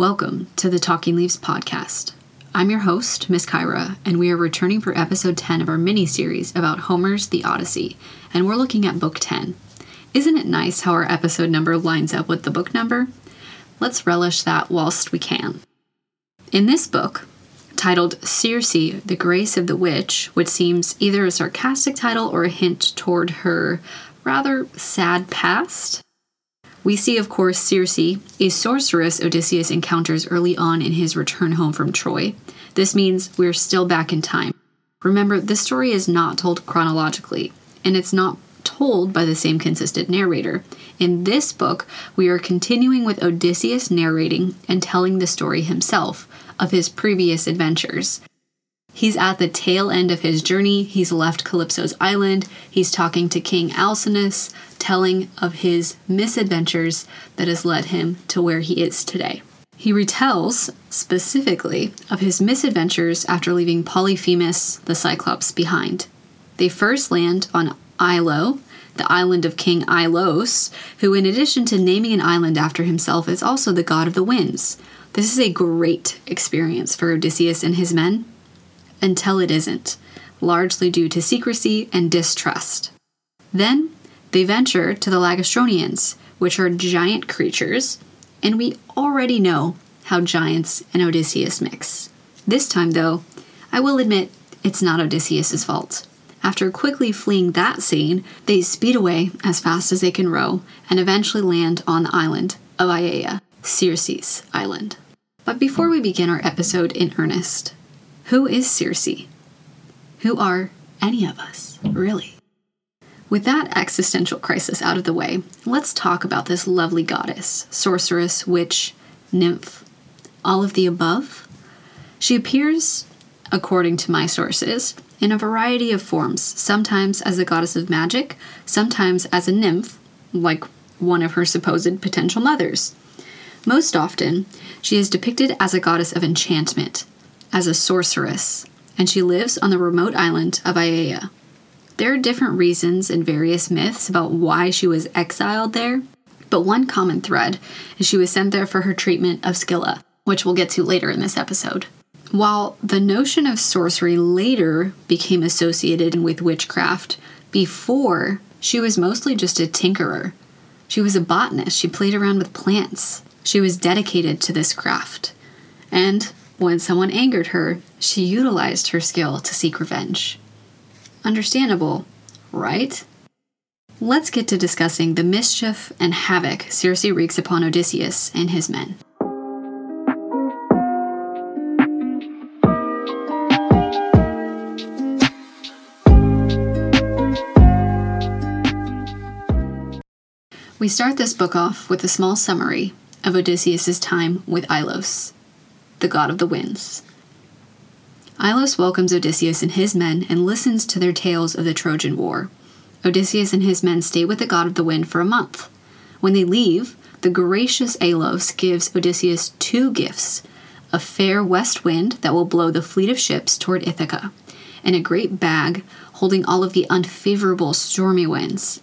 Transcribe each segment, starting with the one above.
Welcome to the Talking Leaves podcast. I'm your host, Miss Kyra, and we are returning for episode 10 of our mini series about Homer's The Odyssey, and we're looking at book 10. Isn't it nice how our episode number lines up with the book number? Let's relish that whilst we can. In this book, titled Circe, The Grace of the Witch, which seems either a sarcastic title or a hint toward her rather sad past, we see, of course, Circe, a sorceress Odysseus encounters early on in his return home from Troy. This means we're still back in time. Remember, this story is not told chronologically, and it's not told by the same consistent narrator. In this book, we are continuing with Odysseus narrating and telling the story himself of his previous adventures. He's at the tail end of his journey. He's left Calypso's island. He's talking to King Alcinous, telling of his misadventures that has led him to where he is today. He retells specifically of his misadventures after leaving Polyphemus the Cyclops behind. They first land on Ilo, the island of King Aeolus, who, in addition to naming an island after himself, is also the god of the winds. This is a great experience for Odysseus and his men until it isn't, largely due to secrecy and distrust. Then they venture to the Laestrygonians, which are giant creatures, and we already know how giants and Odysseus mix. This time, though, I will admit it's not Odysseus's fault. After quickly fleeing that scene, they speed away as fast as they can row and eventually land on the island of Aiaia, Circe's island. But before we begin our episode in earnest, who is Circe? Who are any of us, really? With that existential crisis out of the way, let's talk about this lovely goddess, sorceress, witch, nymph, all of the above. She appears, according to my sources, in a variety of forms, sometimes as a goddess of magic, sometimes as a nymph, like one of her supposed potential mothers. Most often, she is depicted as a goddess of enchantment, as a sorceress, and she lives on the remote island of Aiaia. There are different reasons and various myths about why she was exiled there, but one common thread is she was sent there for her treatment of Scylla, which we'll get to later in this episode. While the notion of sorcery later became associated with witchcraft, before she was mostly just a tinkerer. She was a botanist, she played around with plants. She was dedicated to this craft. And when someone angered her, she utilized her skill to seek revenge. Understandable, right? Let's get to discussing the mischief and havoc Circe wreaks upon Odysseus and his men. We start this book off with a small summary of Odysseus's time with Aeolus the god of the winds. Aeolus welcomes Odysseus and his men and listens to their tales of the Trojan War. Odysseus and his men stay with the god of the wind for a month. When they leave, the gracious Aeolus gives Odysseus two gifts a fair west wind that will blow the fleet of ships toward Ithaca, and a great bag holding all of the unfavorable stormy winds.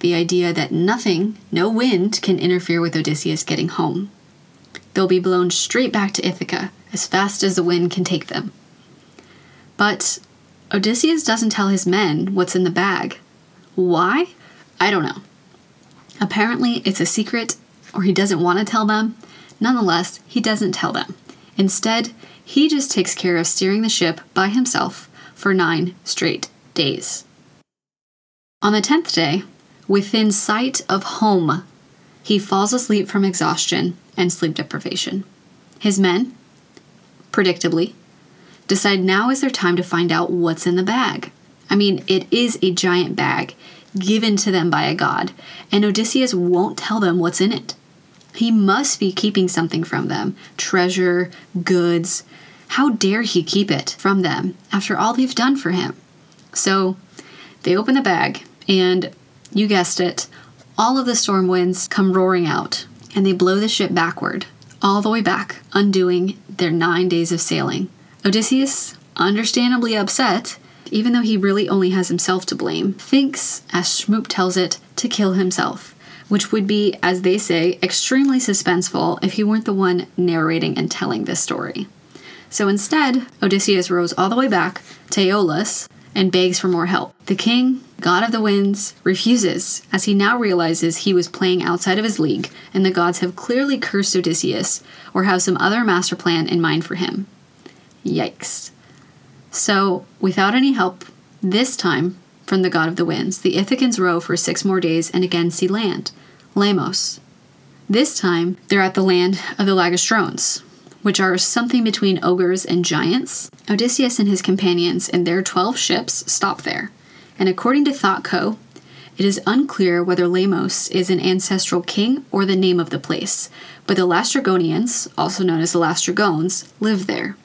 The idea that nothing, no wind, can interfere with Odysseus getting home. They'll be blown straight back to Ithaca as fast as the wind can take them. But Odysseus doesn't tell his men what's in the bag. Why? I don't know. Apparently, it's a secret, or he doesn't want to tell them. Nonetheless, he doesn't tell them. Instead, he just takes care of steering the ship by himself for nine straight days. On the tenth day, within sight of home, he falls asleep from exhaustion and sleep deprivation. His men, predictably, decide now is their time to find out what's in the bag. I mean, it is a giant bag given to them by a god, and Odysseus won't tell them what's in it. He must be keeping something from them treasure, goods. How dare he keep it from them after all they've done for him? So they open the bag, and you guessed it, all of the storm winds come roaring out, and they blow the ship backward, all the way back, undoing their nine days of sailing. Odysseus, understandably upset, even though he really only has himself to blame, thinks, as Shmoop tells it, to kill himself, which would be, as they say, extremely suspenseful if he weren't the one narrating and telling this story. So instead, Odysseus rows all the way back to Aeolus and begs for more help. The king, god of the winds, refuses, as he now realizes he was playing outside of his league, and the gods have clearly cursed Odysseus or have some other master plan in mind for him. Yikes. So, without any help, this time from the god of the winds, the Ithacans row for six more days and again see land, Lamos. This time, they're at the land of the Laestrygones, which are something between ogres and giants. Odysseus and his companions and their 12 ships stop there. And according to ThoughtCo, it is unclear whether Lamos is an ancestral king or the name of the place, but the Laestrygonians, also known as the Laestrygones, live there.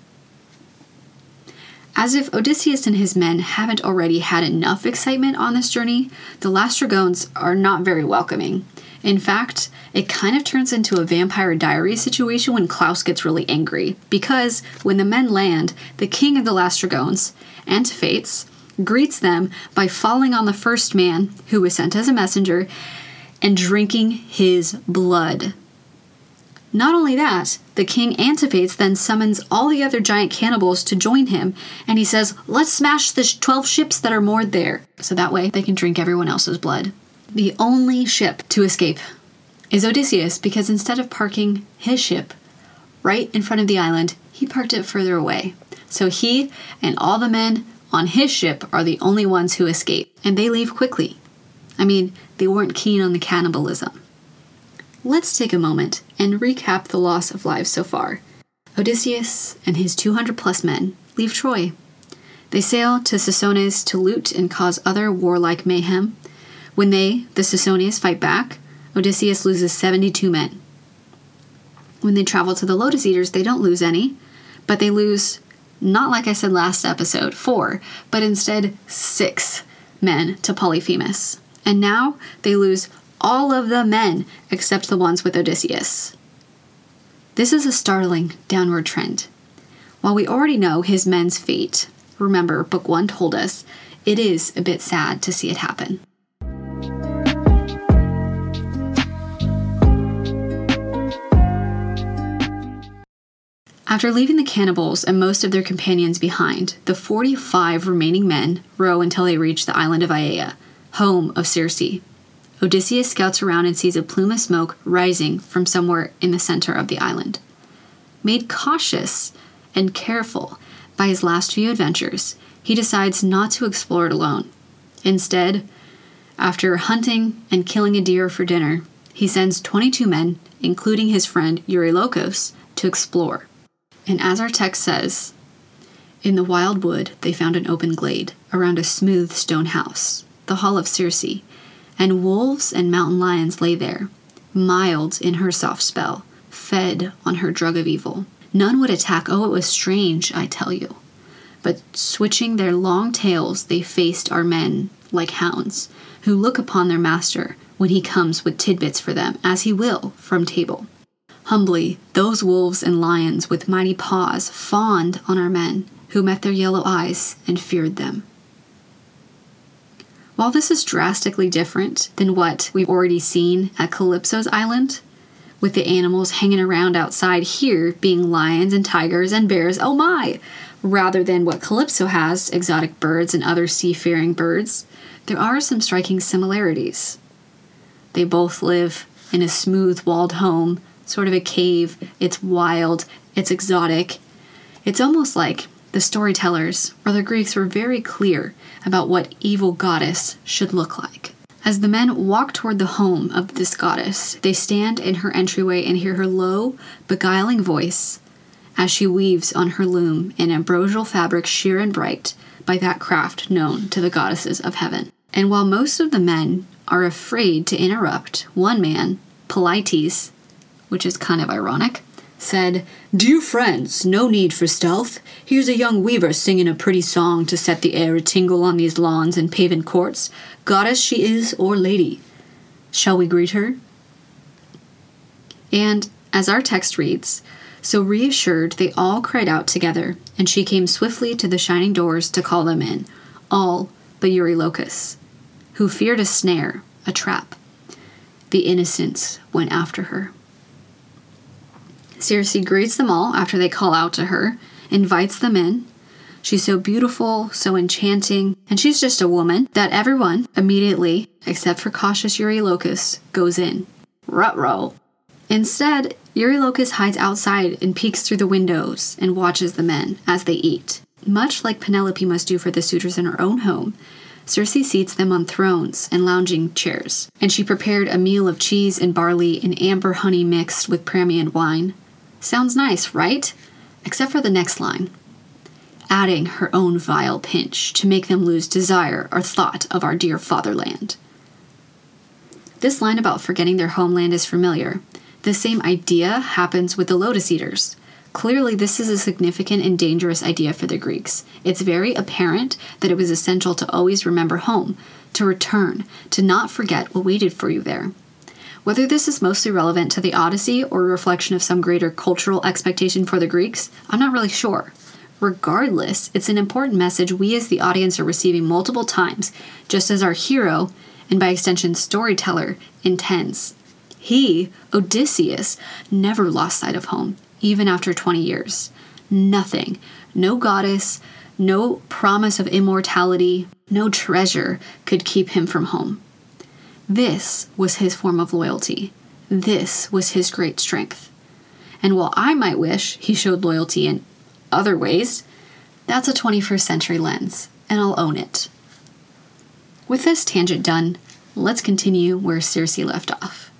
As if Odysseus and his men haven't already had enough excitement on this journey, the Laestrygones are not very welcoming. In fact, it kind of turns into a vampire diary situation when Klaus gets really angry, because when the men land, the king of the Laestrygones, Antiphates, greets them by falling on the first man who was sent as a messenger and drinking his blood. Not only that, the king Antiphates then summons all the other giant cannibals to join him, and he says, Let's smash the 12 ships that are moored there, so that way they can drink everyone else's blood. The only ship to escape is Odysseus because instead of parking his ship right in front of the island, he parked it further away. So he and all the men on his ship are the only ones who escape, and they leave quickly. I mean, they weren't keen on the cannibalism. Let's take a moment and recap the loss of lives so far. Odysseus and his 200 plus men leave Troy. They sail to Cicones to loot and cause other warlike mayhem. When they, the Cicones, fight back, Odysseus loses 72 men. When they travel to the Lotus Eaters, they don't lose any, but they lose, not like I said last episode, four, but instead six men to Polyphemus. And now they lose all of the men except the ones with Odysseus. This is a startling downward trend. While we already know his men's fate, remember, Book 1 told us, it is a bit sad to see it happen. After leaving the cannibals and most of their companions behind, the 45 remaining men row until they reach the island of Aiaia, home of Circe, Odysseus scouts around and sees a plume of smoke rising from somewhere in the center of the island. Made cautious and careful by his last few adventures, he decides not to explore it alone. Instead, after hunting and killing a deer for dinner, he sends 22 men, including his friend Eurylochus, to explore. And as our text says, in the wild wood they found an open glade around a smooth stone house, the hall of Circe, and wolves and mountain lions lay there, mild in her soft spell, fed on her drug of evil. None would attack. Oh, it was strange, I tell you. But switching their long tails, they faced our men like hounds, who look upon their master when he comes with tidbits for them, as he will from table. Humbly, those wolves and lions with mighty paws fawned on our men, who met their yellow eyes and feared them. While this is drastically different than what we've already seen at Calypso's island, with the animals hanging around outside here being lions and tigers and bears, oh my! Rather than what Calypso has, exotic birds and other seafaring birds, there are some striking similarities. They both live in a smooth walled home, sort of a cave. It's wild, it's exotic. It's almost like the storytellers or the Greeks were very clear about what evil goddess should look like. As the men walk toward the home of this goddess, they stand in her entryway and hear her low, beguiling voice as she weaves on her loom in ambrosial fabric sheer and bright by that craft known to the goddesses of heaven. And while most of the men are afraid to interrupt, one man, Polites, which is kind of ironic, said, Dear friends, no need for stealth. Here's a young weaver singing a pretty song to set the air a tingle on these lawns and paven courts, goddess she is or lady. Shall we greet her? And, as our text reads, so reassured, they all cried out together, and she came swiftly to the shining doors to call them in, all but Eurylochus, who feared a snare, a trap. the innocents went after her. Circe greets them all after they call out to her, invites them in. She's so beautiful, so enchanting, and she's just a woman that everyone immediately, except for cautious Eurylochus, goes in. Rut Instead, Eurylochus hides outside and peeks through the windows and watches the men as they eat. Much like Penelope must do for the suitors in her own home, Circe seats them on thrones and lounging chairs, and she prepared a meal of cheese and barley and amber honey mixed with Pramnian wine. Sounds nice, right? Except for the next line adding her own vile pinch to make them lose desire or thought of our dear fatherland. This line about forgetting their homeland is familiar. The same idea happens with the lotus eaters. Clearly, this is a significant and dangerous idea for the Greeks. It's very apparent that it was essential to always remember home, to return, to not forget what waited for you there. Whether this is mostly relevant to the Odyssey or a reflection of some greater cultural expectation for the Greeks, I'm not really sure. Regardless, it's an important message we as the audience are receiving multiple times, just as our hero, and by extension storyteller, intends. He, Odysseus, never lost sight of home, even after 20 years. Nothing, no goddess, no promise of immortality, no treasure could keep him from home. This was his form of loyalty. This was his great strength. And while I might wish he showed loyalty in other ways, that's a 21st century lens, and I'll own it. With this tangent done, let's continue where Circe left off.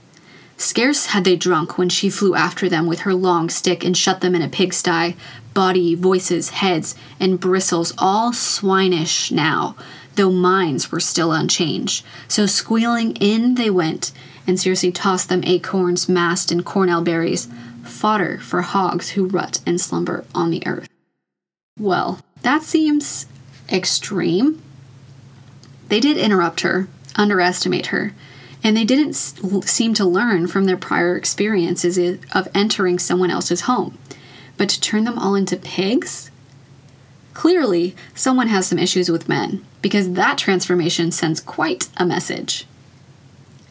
Scarce had they drunk when she flew after them with her long stick and shut them in a pigsty, body, voices, heads, and bristles all swinish now, though minds were still unchanged. So squealing in they went, and Circe tossed them acorns, mast, and cornel berries, fodder for hogs who rut and slumber on the earth. Well, that seems extreme. They did interrupt her, underestimate her, and they didn't seem to learn from their prior experiences of entering someone else's home. But to turn them all into pigs? Clearly, someone has some issues with men, because that transformation sends quite a message.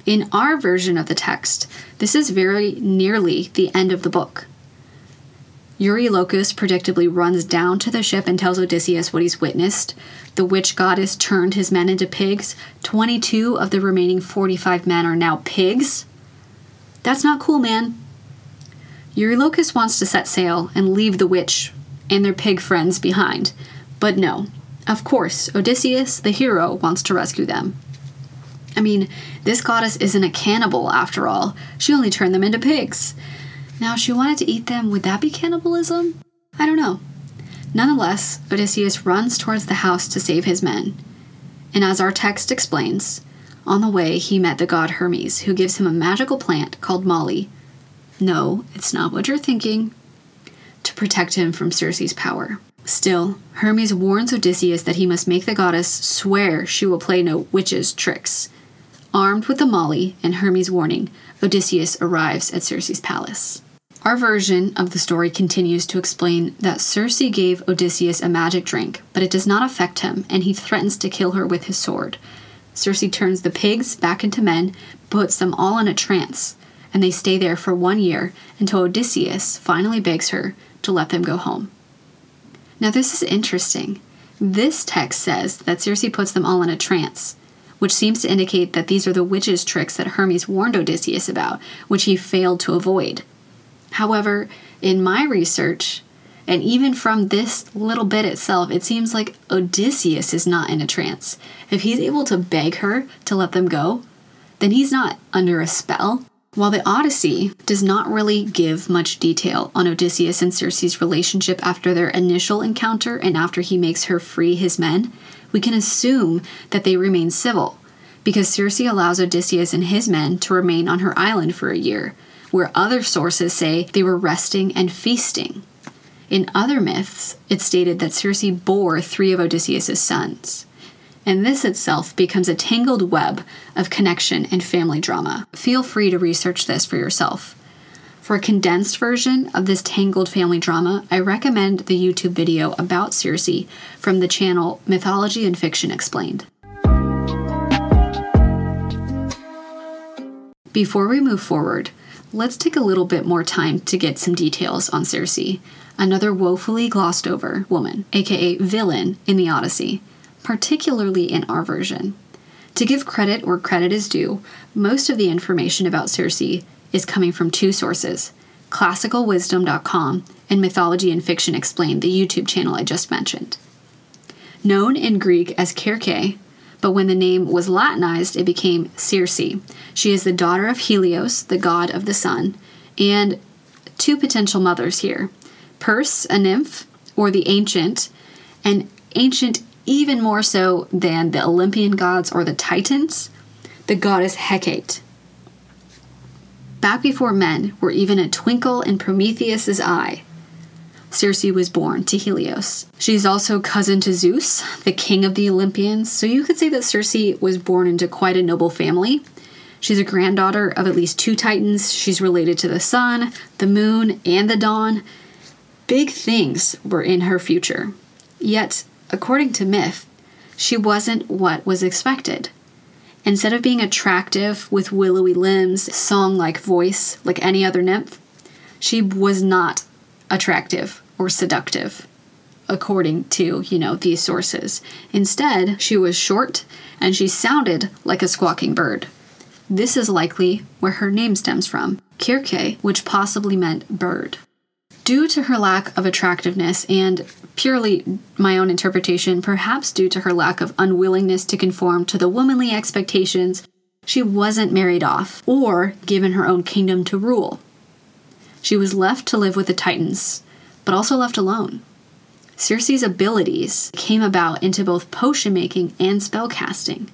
In our version of the text, this is very nearly the end of the book. Eurylochus predictably runs down to the ship and tells Odysseus what he's witnessed. The witch goddess turned his men into pigs. 22 of the remaining 45 men are now pigs. That's not cool, man. Eurylochus wants to set sail and leave the witch and their pig friends behind. But no, of course, Odysseus, the hero, wants to rescue them. I mean, this goddess isn't a cannibal after all. She only turned them into pigs. Now, if she wanted to eat them, would that be cannibalism? I don't know. Nonetheless, Odysseus runs towards the house to save his men. And as our text explains, on the way he met the god Hermes, who gives him a magical plant called moly. No, it's not what you're thinking to protect him from Circe's power. Still, Hermes warns Odysseus that he must make the goddess swear she will play no witch's tricks. Armed with the moly and Hermes' warning, Odysseus arrives at Circe's palace. Our version of the story continues to explain that Circe gave Odysseus a magic drink, but it does not affect him, and he threatens to kill her with his sword. Circe turns the pigs back into men, puts them all in a trance, and they stay there for one year until Odysseus finally begs her to let them go home. Now, this is interesting. This text says that Circe puts them all in a trance, which seems to indicate that these are the witch's tricks that Hermes warned Odysseus about, which he failed to avoid. However, in my research, and even from this little bit itself, it seems like Odysseus is not in a trance. If he's able to beg her to let them go, then he's not under a spell. While the Odyssey does not really give much detail on Odysseus and Circe's relationship after their initial encounter and after he makes her free his men, we can assume that they remain civil, because Circe allows Odysseus and his men to remain on her island for a year, where other sources say they were resting and feasting. In other myths, it's stated that Circe bore three of Odysseus's sons and this itself becomes a tangled web of connection and family drama. Feel free to research this for yourself. For a condensed version of this tangled family drama, I recommend the YouTube video about Circe from the channel Mythology and Fiction Explained. Before we move forward, let's take a little bit more time to get some details on Circe, another woefully glossed over woman, aka villain, in the Odyssey, particularly in our version. To give credit where credit is due, most of the information about Kirke is coming from two sources classicalwisdom.com and Mythology and Fiction Explained, the YouTube channel I just mentioned. Known in Greek as Circe, but when the name was Latinized, it became Circe. She is the daughter of Helios, the god of the sun, and two potential mothers here Perse, a nymph, or the ancient, and ancient even more so than the Olympian gods or the Titans, the goddess Hecate. Back before men were even a twinkle in Prometheus's eye, Circe was born to Helios. She's also cousin to Zeus, the king of the Olympians, so you could say that Circe was born into quite a noble family. She's a granddaughter of at least two titans. She's related to the sun, the moon, and the dawn. Big things were in her future. Yet, according to myth, she wasn't what was expected. Instead of being attractive with willowy limbs, song like voice like any other nymph, she was not attractive or seductive, according to, you know, these sources. Instead, she was short and she sounded like a squawking bird. This is likely where her name stems from, Kirke, which possibly meant bird. Due to her lack of attractiveness and purely my own interpretation, perhaps due to her lack of unwillingness to conform to the womanly expectations, she wasn't married off or given her own kingdom to rule. She was left to live with the Titans, but also left alone. Circe's abilities came about into both potion making and spell casting.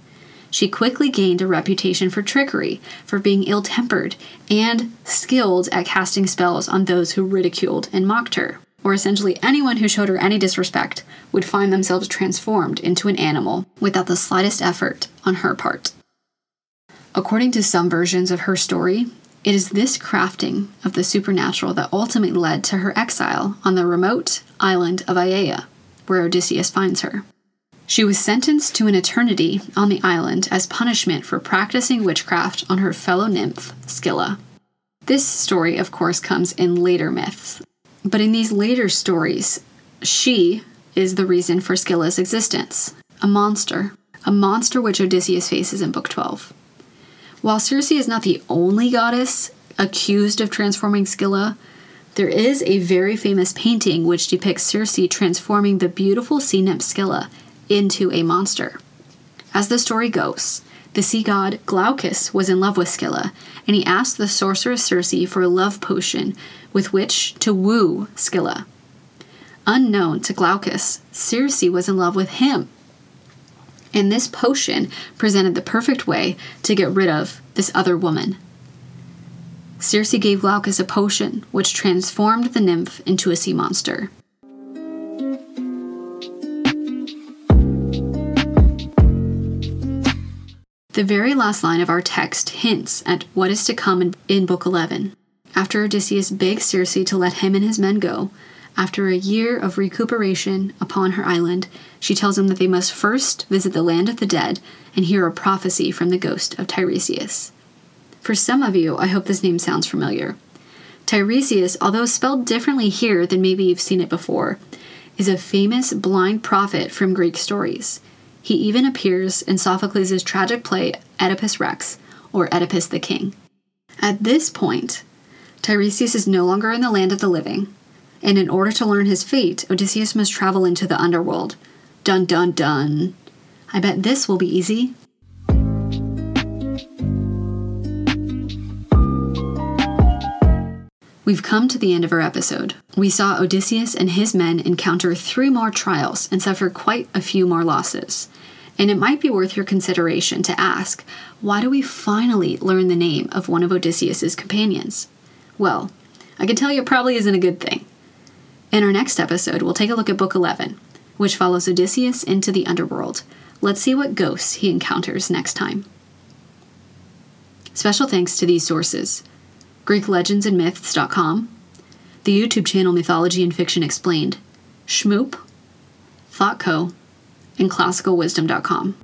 She quickly gained a reputation for trickery, for being ill tempered, and skilled at casting spells on those who ridiculed and mocked her. Or essentially, anyone who showed her any disrespect would find themselves transformed into an animal without the slightest effort on her part. According to some versions of her story, it is this crafting of the supernatural that ultimately led to her exile on the remote island of Aiaia, where Odysseus finds her. She was sentenced to an eternity on the island as punishment for practicing witchcraft on her fellow nymph, Scylla. This story, of course, comes in later myths. But in these later stories, she is the reason for Scylla's existence a monster, a monster which Odysseus faces in Book 12. While Circe is not the only goddess accused of transforming Scylla, there is a very famous painting which depicts Circe transforming the beautiful sea nymph Scylla into a monster. As the story goes, the sea god Glaucus was in love with Scylla, and he asked the sorceress Circe for a love potion with which to woo Scylla. Unknown to Glaucus, Circe was in love with him and this potion presented the perfect way to get rid of this other woman. Circe gave Glaucus a potion which transformed the nymph into a sea monster. The very last line of our text hints at what is to come in, in Book 11. After Odysseus begs Circe to let him and his men go, after a year of recuperation upon her island, she tells him that they must first visit the land of the dead and hear a prophecy from the ghost of Tiresias. For some of you, I hope this name sounds familiar. Tiresias, although spelled differently here than maybe you've seen it before, is a famous blind prophet from Greek stories. He even appears in Sophocles' tragic play Oedipus Rex, or Oedipus the King. At this point, Tiresias is no longer in the land of the living, and in order to learn his fate, Odysseus must travel into the underworld. Dun dun dun. I bet this will be easy. We've come to the end of our episode. We saw Odysseus and his men encounter three more trials and suffer quite a few more losses. And it might be worth your consideration to ask why do we finally learn the name of one of Odysseus's companions? Well, I can tell you it probably isn't a good thing. In our next episode, we'll take a look at Book 11, which follows Odysseus into the underworld. Let's see what ghosts he encounters next time. Special thanks to these sources GreekLegendsAndMyths.com, the YouTube channel Mythology and Fiction Explained, Shmoop, ThoughtCo, and ClassicalWisdom.com.